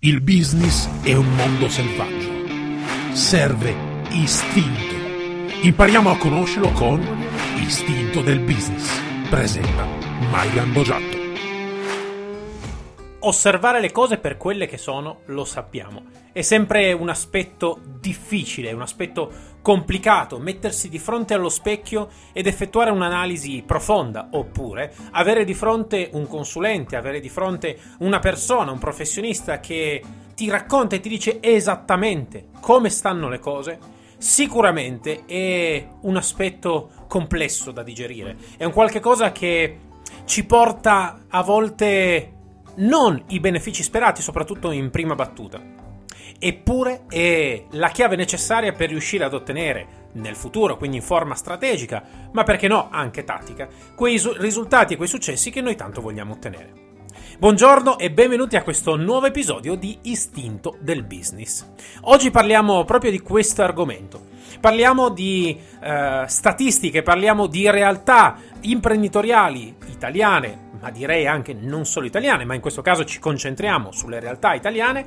Il business è un mondo selvaggio. Serve istinto. Impariamo a conoscerlo con Istinto del Business. Presenta Maigan Bogiatto. Osservare le cose per quelle che sono, lo sappiamo. È sempre un aspetto difficile, un aspetto complicato mettersi di fronte allo specchio ed effettuare un'analisi profonda, oppure avere di fronte un consulente, avere di fronte una persona, un professionista che ti racconta e ti dice esattamente come stanno le cose. Sicuramente è un aspetto complesso da digerire, è un qualche cosa che ci porta a volte non i benefici sperati, soprattutto in prima battuta. Eppure è la chiave necessaria per riuscire ad ottenere nel futuro, quindi in forma strategica, ma perché no, anche tattica, quei risultati e quei successi che noi tanto vogliamo ottenere. Buongiorno e benvenuti a questo nuovo episodio di Istinto del Business. Oggi parliamo proprio di questo argomento. Parliamo di eh, statistiche, parliamo di realtà imprenditoriali italiane, ma direi anche non solo italiane, ma in questo caso ci concentriamo sulle realtà italiane,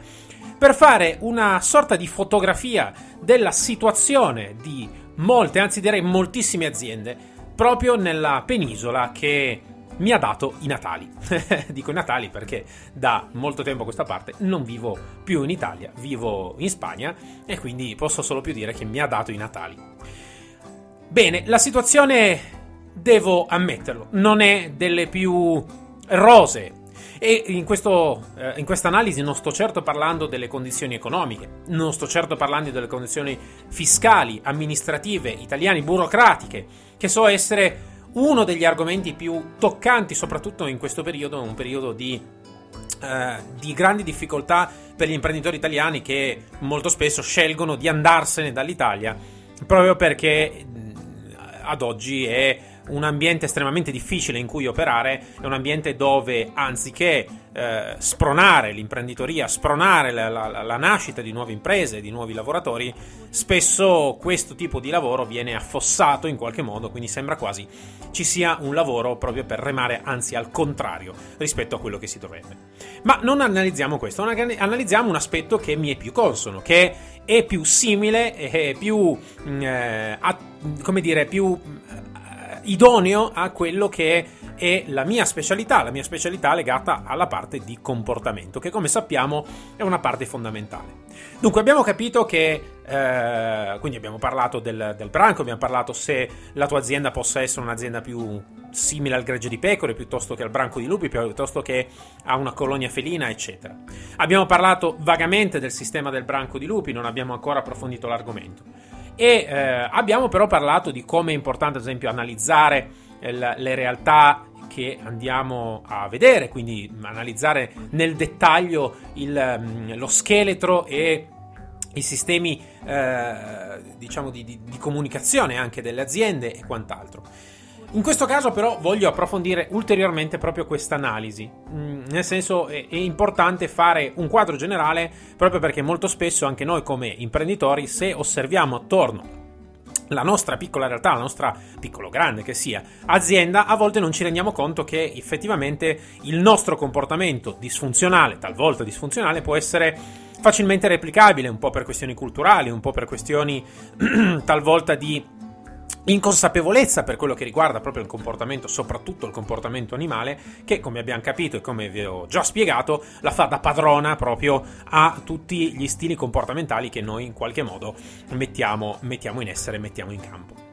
per fare una sorta di fotografia della situazione di molte, anzi direi moltissime aziende, proprio nella penisola che mi ha dato i Natali. Dico i Natali perché da molto tempo a questa parte non vivo più in Italia, vivo in Spagna e quindi posso solo più dire che mi ha dato i Natali. Bene, la situazione devo ammetterlo, non è delle più rose. E in, questo, eh, in questa analisi non sto certo parlando delle condizioni economiche, non sto certo parlando delle condizioni fiscali, amministrative, italiane, burocratiche, che so essere uno degli argomenti più toccanti, soprattutto in questo periodo, un periodo di, eh, di grandi difficoltà per gli imprenditori italiani che molto spesso scelgono di andarsene dall'Italia proprio perché ad oggi è un ambiente estremamente difficile in cui operare, è un ambiente dove anziché eh, spronare l'imprenditoria, spronare la, la, la, nascita di nuove imprese, di nuovi lavoratori, spesso questo tipo di lavoro viene affossato in qualche modo, quindi sembra quasi ci sia un lavoro proprio per remare, anzi al contrario rispetto a quello che si dovrebbe. Ma non analizziamo questo, analizziamo un aspetto che mi è più consono, che è più simile, è più, mm, eh, a, come dire, più idoneo a quello che è la mia specialità, la mia specialità legata alla parte di comportamento, che come sappiamo è una parte fondamentale. Dunque abbiamo capito che, eh, quindi abbiamo parlato del, del branco, abbiamo parlato se la tua azienda possa essere un'azienda più simile al gregge di pecore piuttosto che al branco di lupi, piuttosto che a una colonia felina, eccetera. Abbiamo parlato vagamente del sistema del branco di lupi, non abbiamo ancora approfondito l'argomento. E eh, abbiamo però parlato di come è importante, ad esempio, analizzare eh, le realtà che andiamo a vedere, quindi analizzare nel dettaglio il, mm, lo scheletro e i sistemi eh, diciamo di, di, di comunicazione anche delle aziende e quant'altro. In questo caso però voglio approfondire ulteriormente proprio questa analisi, mm, nel senso è, è, importante fare un quadro generale proprio perché molto spesso anche noi come imprenditori se osserviamo attorno la nostra piccola realtà, la nostra piccolo grande che sia azienda, a volte non ci rendiamo conto che effettivamente il nostro comportamento disfunzionale, talvolta disfunzionale, può essere facilmente replicabile, un po' per questioni culturali, un po' per questioni talvolta di inconsapevolezza per quello che riguarda proprio il comportamento, soprattutto il comportamento animale, che come abbiamo capito e come vi ho già spiegato, la fa da padrona proprio a tutti gli stili comportamentali che noi in qualche modo mettiamo, mettiamo in essere, mettiamo in campo.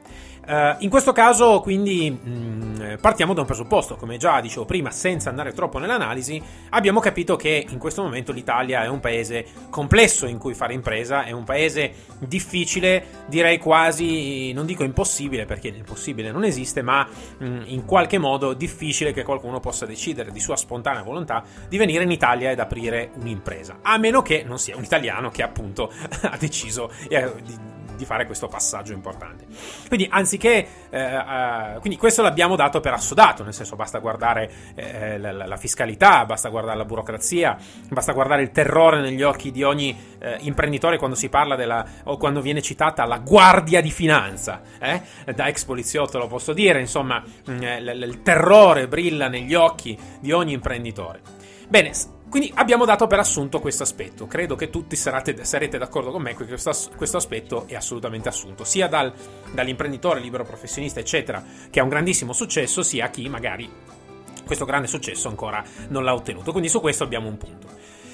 Uh, in questo caso, quindi, mh, mm, partiamo da un presupposto. Come già dicevo prima, senza andare troppo nell'analisi, abbiamo capito che in questo momento l'Italia è un paese complesso in cui fare impresa, è un paese difficile, direi quasi, non dico impossibile, perché l'impossibile non esiste, ma mh, mm, in qualche modo difficile che qualcuno possa decidere di sua spontanea volontà di venire in Italia ed aprire un'impresa. A meno che non sia un italiano che appunto ha deciso eh, di di fare questo passaggio importante. Quindi, anziché, eh, uh, quindi questo l'abbiamo dato per assodato, nel senso basta guardare eh, la, la, fiscalità, basta guardare la burocrazia, basta guardare il terrore negli occhi di ogni eh, imprenditore quando si parla della, o quando viene citata la guardia di finanza, eh? da ex poliziotto lo posso dire, insomma, mm, l- l- il terrore brilla negli occhi di ogni imprenditore. Bene, Quindi abbiamo dato per assunto questo aspetto. Credo che tutti sarete, sarete d'accordo con me che questo, questo, aspetto è assolutamente assunto, sia dal, dall'imprenditore libero professionista, eccetera, che ha un grandissimo successo, sia a chi magari questo grande successo ancora non l'ha ottenuto. Quindi su questo abbiamo un punto.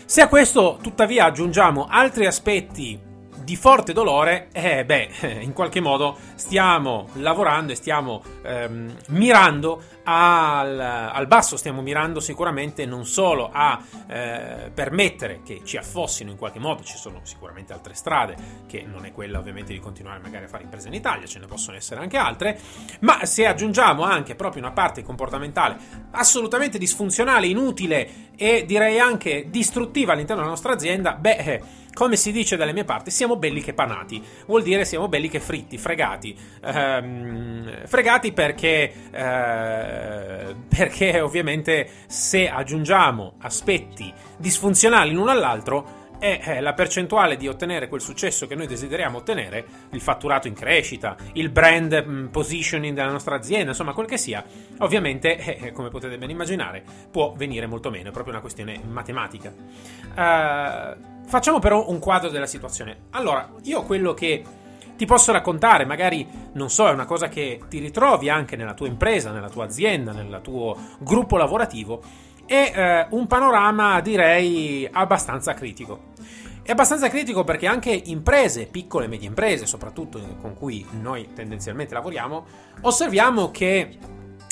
Se a questo tuttavia aggiungiamo altri aspetti di forte dolore, eh, beh, in qualche modo stiamo lavorando e stiamo ehm, mirando al, al, basso, stiamo mirando sicuramente non solo a eh, permettere che ci affossino in qualche modo, ci sono sicuramente altre strade, che non è quella ovviamente di continuare magari a fare imprese in Italia, ce ne possono essere anche altre, ma se aggiungiamo anche proprio una parte comportamentale assolutamente disfunzionale, inutile e direi anche distruttiva all'interno della nostra azienda, beh eh, come si dice dalle mie parti, siamo belli che panati. Vuol dire siamo belli che fritti, fregati. Ehm, fregati perché, eh, perché ovviamente se aggiungiamo aspetti disfunzionali l'uno all'altro, è la percentuale di ottenere quel successo che noi desideriamo ottenere, il fatturato in crescita, il brand mm, positioning della nostra azienda, insomma quel che sia, ovviamente, eh, eh, come potete ben immaginare, può venire molto meno, è proprio una questione matematica. Uh, Facciamo però un quadro della situazione. Allora, io quello che ti posso raccontare, magari non so, è una cosa che ti ritrovi anche nella tua impresa, nella tua azienda, nel tuo gruppo lavorativo, è eh, un panorama direi abbastanza critico. È abbastanza critico perché anche imprese, piccole e medie imprese, soprattutto con cui noi tendenzialmente lavoriamo, osserviamo che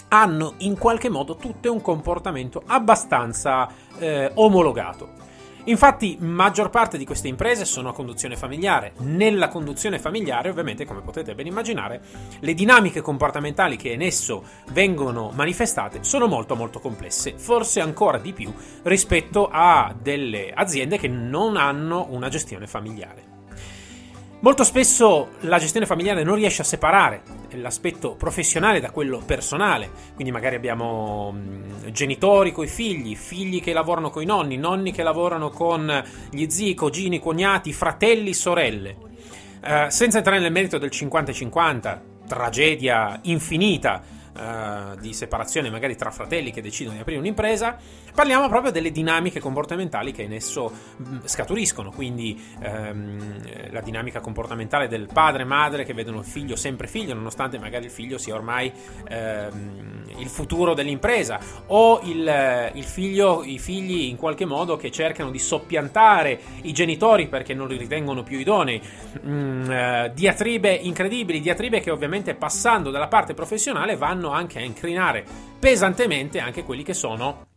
hanno in qualche modo tutte un comportamento abbastanza eh, omologato. Infatti, maggior parte di queste imprese sono a conduzione familiare. Nella conduzione familiare, ovviamente, come potete ben immaginare, le dinamiche comportamentali che in esso vengono manifestate sono molto molto complesse, forse ancora di più rispetto a delle aziende che non hanno una gestione familiare. Molto spesso la gestione familiare non riesce a separare l'aspetto professionale da quello personale, quindi magari abbiamo mm, genitori con i figli, figli che lavorano con i nonni, nonni che lavorano con gli zii, cugini, cognati, fratelli, sorelle. Uh, senza entrare nel merito del 50-50, tragedia infinita uh, di separazione magari tra fratelli che decidono di aprire un'impresa, parliamo proprio delle dinamiche comportamentali che in esso mm, scaturiscono, quindi um, la dinamica comportamentale del padre e madre che vedono il figlio sempre figlio, nonostante magari il figlio sia ormai um, il futuro dell'impresa, o il, il figlio, i figli in qualche modo che cercano di soppiantare i genitori perché non li ritengono più idonei, mm, uh, diatribe incredibili, diatribe che ovviamente passando dalla parte professionale vanno vanno anche a incrinare pesantemente anche quelli che sono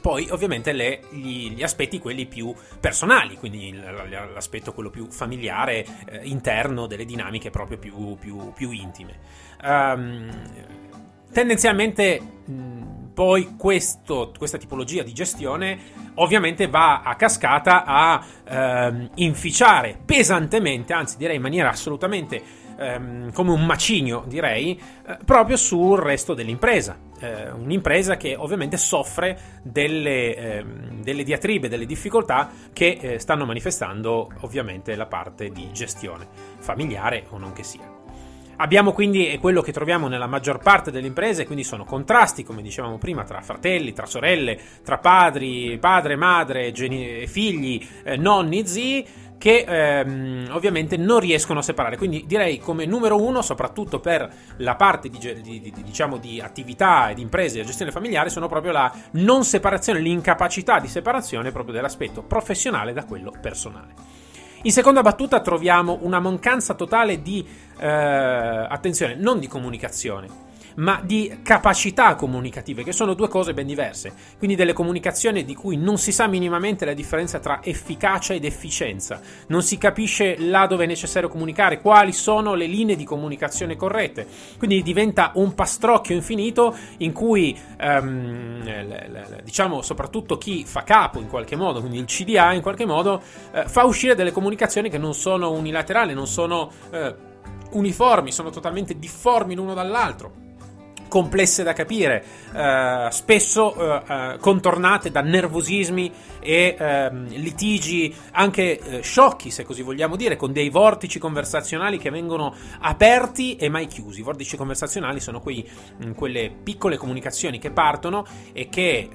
poi ovviamente le, gli, gli, aspetti quelli più personali, quindi l'aspetto quello più familiare, eh, interno, delle dinamiche proprio più, più, più intime. Um, tendenzialmente mh, poi questo, questa tipologia di gestione ovviamente va a cascata a ehm, inficiare pesantemente, anzi direi in maniera assolutamente ehm, come un macigno, direi, eh, proprio sul resto dell'impresa. Eh, un'impresa che ovviamente soffre delle, ehm, delle diatribe, delle difficoltà che eh, stanno manifestando ovviamente la parte di gestione, familiare o non che sia. Abbiamo quindi quello che troviamo nella maggior parte delle imprese, quindi sono contrasti, come dicevamo prima, tra fratelli, tra sorelle, tra padri, padre, madre, geni- figli, eh, nonni, zii, che ehm, ovviamente non riescono a separare. Quindi direi come numero uno, soprattutto per la parte di, di, di, diciamo, di attività e di imprese e gestione familiare, sono proprio la non separazione, l'incapacità di separazione proprio dell'aspetto professionale da quello personale. In seconda battuta troviamo una mancanza totale di, eh, attenzione, non di comunicazione, ma di capacità comunicative, che sono due cose ben diverse. Quindi delle comunicazioni di cui non si sa minimamente la differenza tra efficacia ed efficienza, non si capisce là dove è necessario comunicare, quali sono le linee di comunicazione corrette. Quindi diventa un pastrocchio infinito in cui, um, diciamo, soprattutto chi fa capo in qualche modo, quindi il CDA in qualche modo, uh, fa uscire delle comunicazioni che non sono unilaterali, non sono uh, uniformi, sono totalmente difformi l'uno dall'altro complesse da capire, eh, spesso eh, eh, contornate da nervosismi e ehm, litigi anche eh, sciocchi, se così vogliamo dire, con dei vortici conversazionali che vengono aperti e mai chiusi. I vortici conversazionali sono quei, mh, quelle piccole comunicazioni che partono e che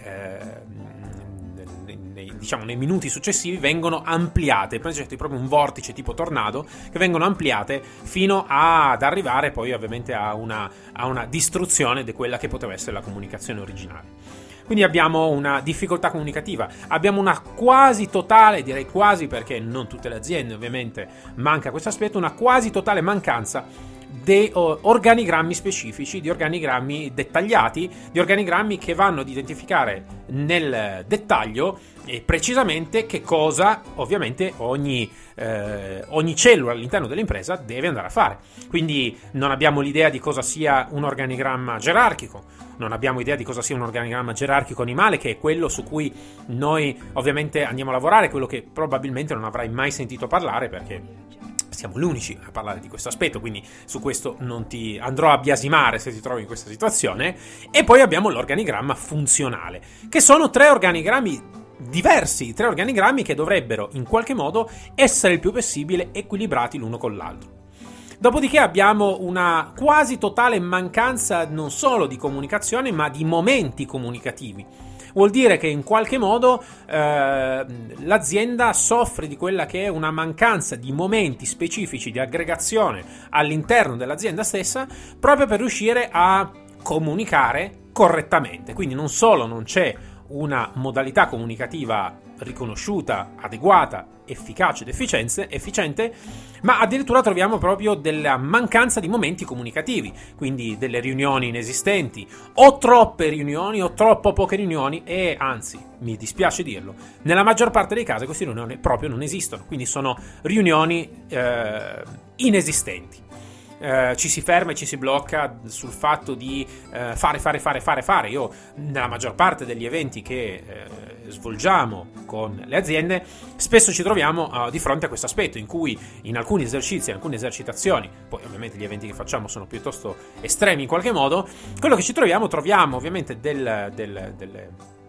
eh, diciamo nei minuti successivi vengono ampliate, c'è proprio un vortice tipo tornado che vengono ampliate fino ad arrivare poi ovviamente a una, a una distruzione di quella che poteva essere la comunicazione originale. Quindi abbiamo una difficoltà comunicativa, abbiamo una quasi totale, direi quasi perché non tutte le aziende ovviamente manca questo aspetto, una quasi totale mancanza di organigrammi specifici, di organigrammi dettagliati, di organigrammi che vanno ad identificare nel dettaglio e precisamente che cosa ovviamente ogni, eh, ogni cellula all'interno dell'impresa deve andare a fare. Quindi non abbiamo l'idea di cosa sia un organigramma gerarchico, non abbiamo idea di cosa sia un organigramma gerarchico animale, che è quello su cui noi ovviamente andiamo a lavorare, quello che probabilmente non avrai mai sentito parlare perché siamo gli unici a parlare di questo aspetto, quindi su questo non ti andrò a biasimare se ti trovi in questa situazione. E poi abbiamo l'organigramma funzionale, che sono tre organigrammi diversi, tre organigrammi che dovrebbero in qualche modo essere il più possibile equilibrati l'uno con l'altro. Dopodiché abbiamo una quasi totale mancanza non solo di comunicazione, ma di momenti comunicativi. Vuol dire che in qualche modo eh, l'azienda soffre di quella che è una mancanza di momenti specifici di aggregazione all'interno dell'azienda stessa, proprio per riuscire a comunicare correttamente. Quindi non solo non c'è una modalità comunicativa riconosciuta, adeguata, efficace ed efficiente, ma addirittura troviamo proprio della mancanza di momenti comunicativi, quindi delle riunioni inesistenti, o troppe riunioni o troppo poche riunioni e anzi, mi dispiace dirlo, nella maggior parte dei casi queste riunioni proprio non esistono, quindi sono riunioni eh, inesistenti eh, ci si ferma e ci si blocca sul fatto di eh, fare, fare, fare, fare, fare. Io, nella maggior parte degli eventi che eh, svolgiamo con le aziende, spesso ci troviamo di fronte a questo aspetto, in cui in alcuni esercizi, in alcune esercitazioni, poi ovviamente gli eventi che facciamo sono piuttosto estremi in qualche modo, quello che ci troviamo, troviamo ovviamente del, del, delle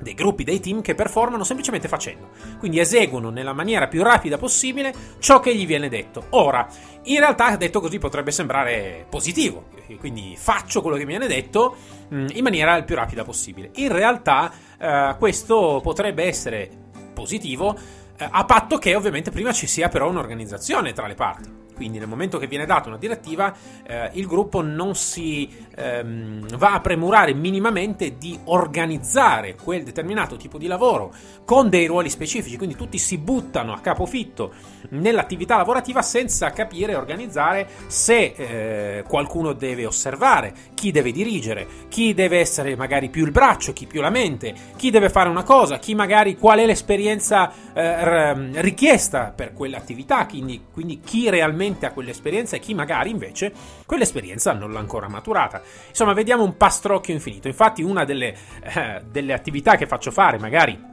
dei gruppi, dei team che performano semplicemente facendo. Quindi eseguono nella maniera più rapida possibile ciò che gli viene detto. Ora, in realtà detto così potrebbe sembrare positivo, quindi faccio quello che mi viene detto mm, in maniera il più rapida possibile. In realtà eh, questo potrebbe essere positivo eh, a patto che ovviamente prima ci sia però un'organizzazione tra le parti. Quindi nel momento che viene data una direttiva, eh, il gruppo non si ehm, va a premurare minimamente di organizzare quel determinato tipo di lavoro con dei ruoli specifici, quindi tutti si buttano a capofitto nell'attività lavorativa senza capire e organizzare se eh, qualcuno deve osservare, chi deve dirigere, chi deve essere magari più il braccio, chi più la mente, chi deve fare una cosa, chi magari qual è l'esperienza eh, richiesta per quell'attività, quindi, quindi chi realmente realmente ha quell'esperienza e chi magari invece quell'esperienza non l'ha ancora maturata. Insomma, vediamo un pastrocchio infinito. Infatti, una delle, eh, delle attività che faccio fare, magari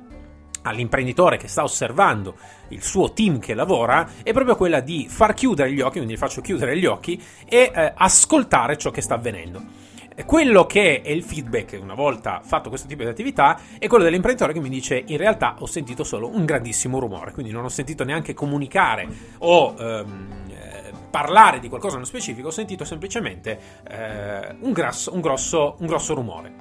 all'imprenditore che sta osservando il suo team che lavora è proprio quella di far chiudere gli occhi, quindi faccio chiudere gli occhi e eh, ascoltare ciò che sta avvenendo. Quello che è il feedback, una volta fatto questo tipo di attività, è quello dell'imprenditore che mi dice in realtà ho sentito solo un grandissimo rumore, quindi non ho sentito neanche comunicare o ehm, parlare di qualcosa nello specifico, ho sentito semplicemente eh, un, grasso, un, grosso, un, grosso, rumore.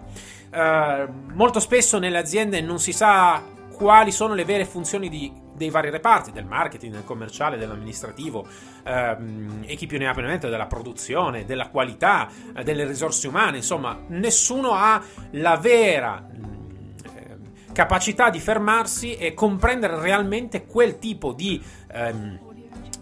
Eh, molto spesso nelle aziende non si sa quali sono le vere funzioni di, dei vari reparti, del marketing, del commerciale, dell'amministrativo, ehm, e chi più ne ha più ne mette, della produzione, della qualità, eh, delle risorse umane, insomma, nessuno ha la vera eh, capacità di fermarsi e comprendere realmente quel tipo di ehm,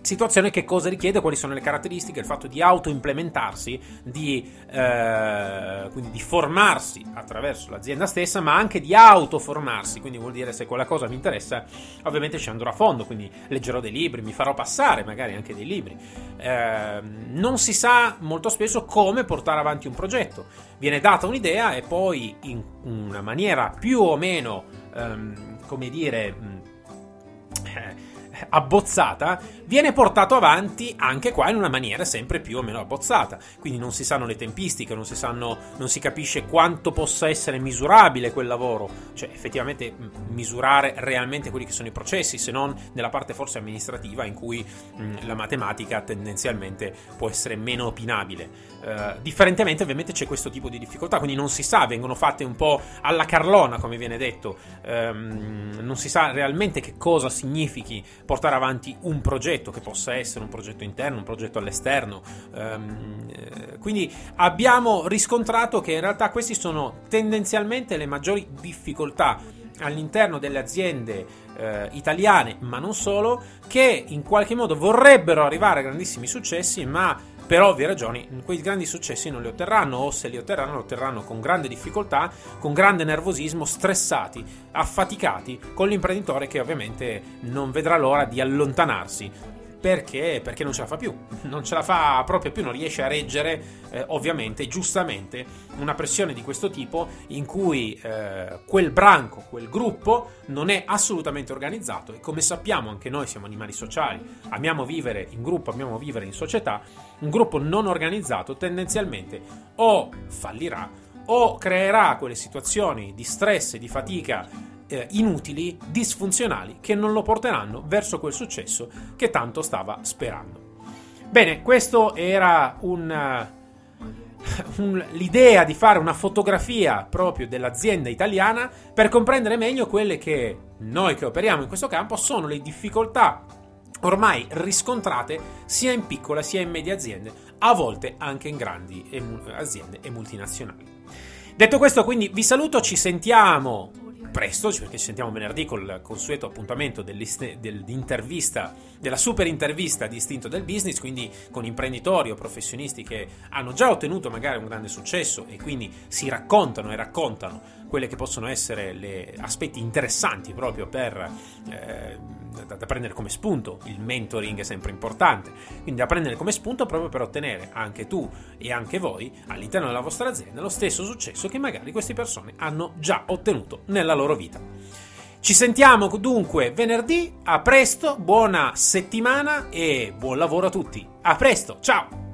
situazione che cosa richiede, quali sono le caratteristiche, il fatto di auto-implementarsi, di, eh, di formarsi attraverso l'azienda stessa, ma anche di autoformarsi, quindi vuol dire se quella cosa mi interessa, ovviamente ci andrò a fondo, quindi leggerò dei libri, mi farò passare magari anche dei libri. Eh, non si sa molto spesso come portare avanti un progetto, viene data un'idea e poi in una maniera più o meno, ehm, come dire, eh, abbozzata, viene portato avanti anche qua in una maniera sempre più o meno abbozzata. Quindi non si sanno le tempistiche, non si, sanno, non si capisce quanto possa essere misurabile quel lavoro, cioè effettivamente misurare realmente quelli che sono i processi, se non nella parte forse amministrativa in cui mh, la matematica tendenzialmente può essere meno opinabile. Uh, differentemente ovviamente c'è questo tipo di difficoltà, quindi non si sa, vengono fatte un po' alla carlona, come viene detto, um, non si sa realmente che cosa significhi portare avanti un progetto, che possa essere un progetto interno, un progetto all'esterno. Um, quindi abbiamo riscontrato che in realtà queste sono tendenzialmente le maggiori difficoltà all'interno delle aziende eh, italiane, ma non solo, che in qualche modo vorrebbero arrivare a grandissimi successi, ma per ovvie ragioni quei grandi successi non li otterranno o se li otterranno li otterranno con grande difficoltà, con grande nervosismo, stressati, affaticati, con l'imprenditore che ovviamente non vedrà l'ora di allontanarsi perché? Perché non ce la fa più, non ce la fa proprio più, non riesce a reggere, eh, ovviamente, giustamente, una pressione di questo tipo in cui eh, quel branco, quel gruppo non è assolutamente organizzato e come sappiamo anche noi siamo animali sociali, amiamo vivere in gruppo, amiamo vivere in società, un gruppo non organizzato tendenzialmente o fallirà o creerà quelle situazioni di stress e di fatica eh, inutili, disfunzionali, che non lo porteranno verso quel successo che tanto stava sperando. Bene, questo era un, uh, un, l'idea di fare una fotografia proprio dell'azienda italiana per comprendere meglio quelle che noi che operiamo in questo campo sono le difficoltà ormai riscontrate sia in piccole sia in medie aziende, a volte anche in grandi aziende e multinazionali. Detto questo, quindi vi saluto, ci sentiamo presto, perché ci sentiamo venerdì col consueto appuntamento dell'intervista, della super intervista di istinto del business, quindi con imprenditori o professionisti che hanno già ottenuto magari un grande successo e quindi si raccontano e raccontano quelle che possono essere gli aspetti interessanti proprio per eh, da, da, prendere come spunto. Il mentoring è sempre importante, quindi da prendere come spunto proprio per ottenere anche tu e anche voi all'interno della vostra azienda lo stesso successo che magari queste persone hanno già ottenuto nella loro vita. Ci sentiamo dunque venerdì, a presto, buona settimana e buon lavoro a tutti. A presto, ciao!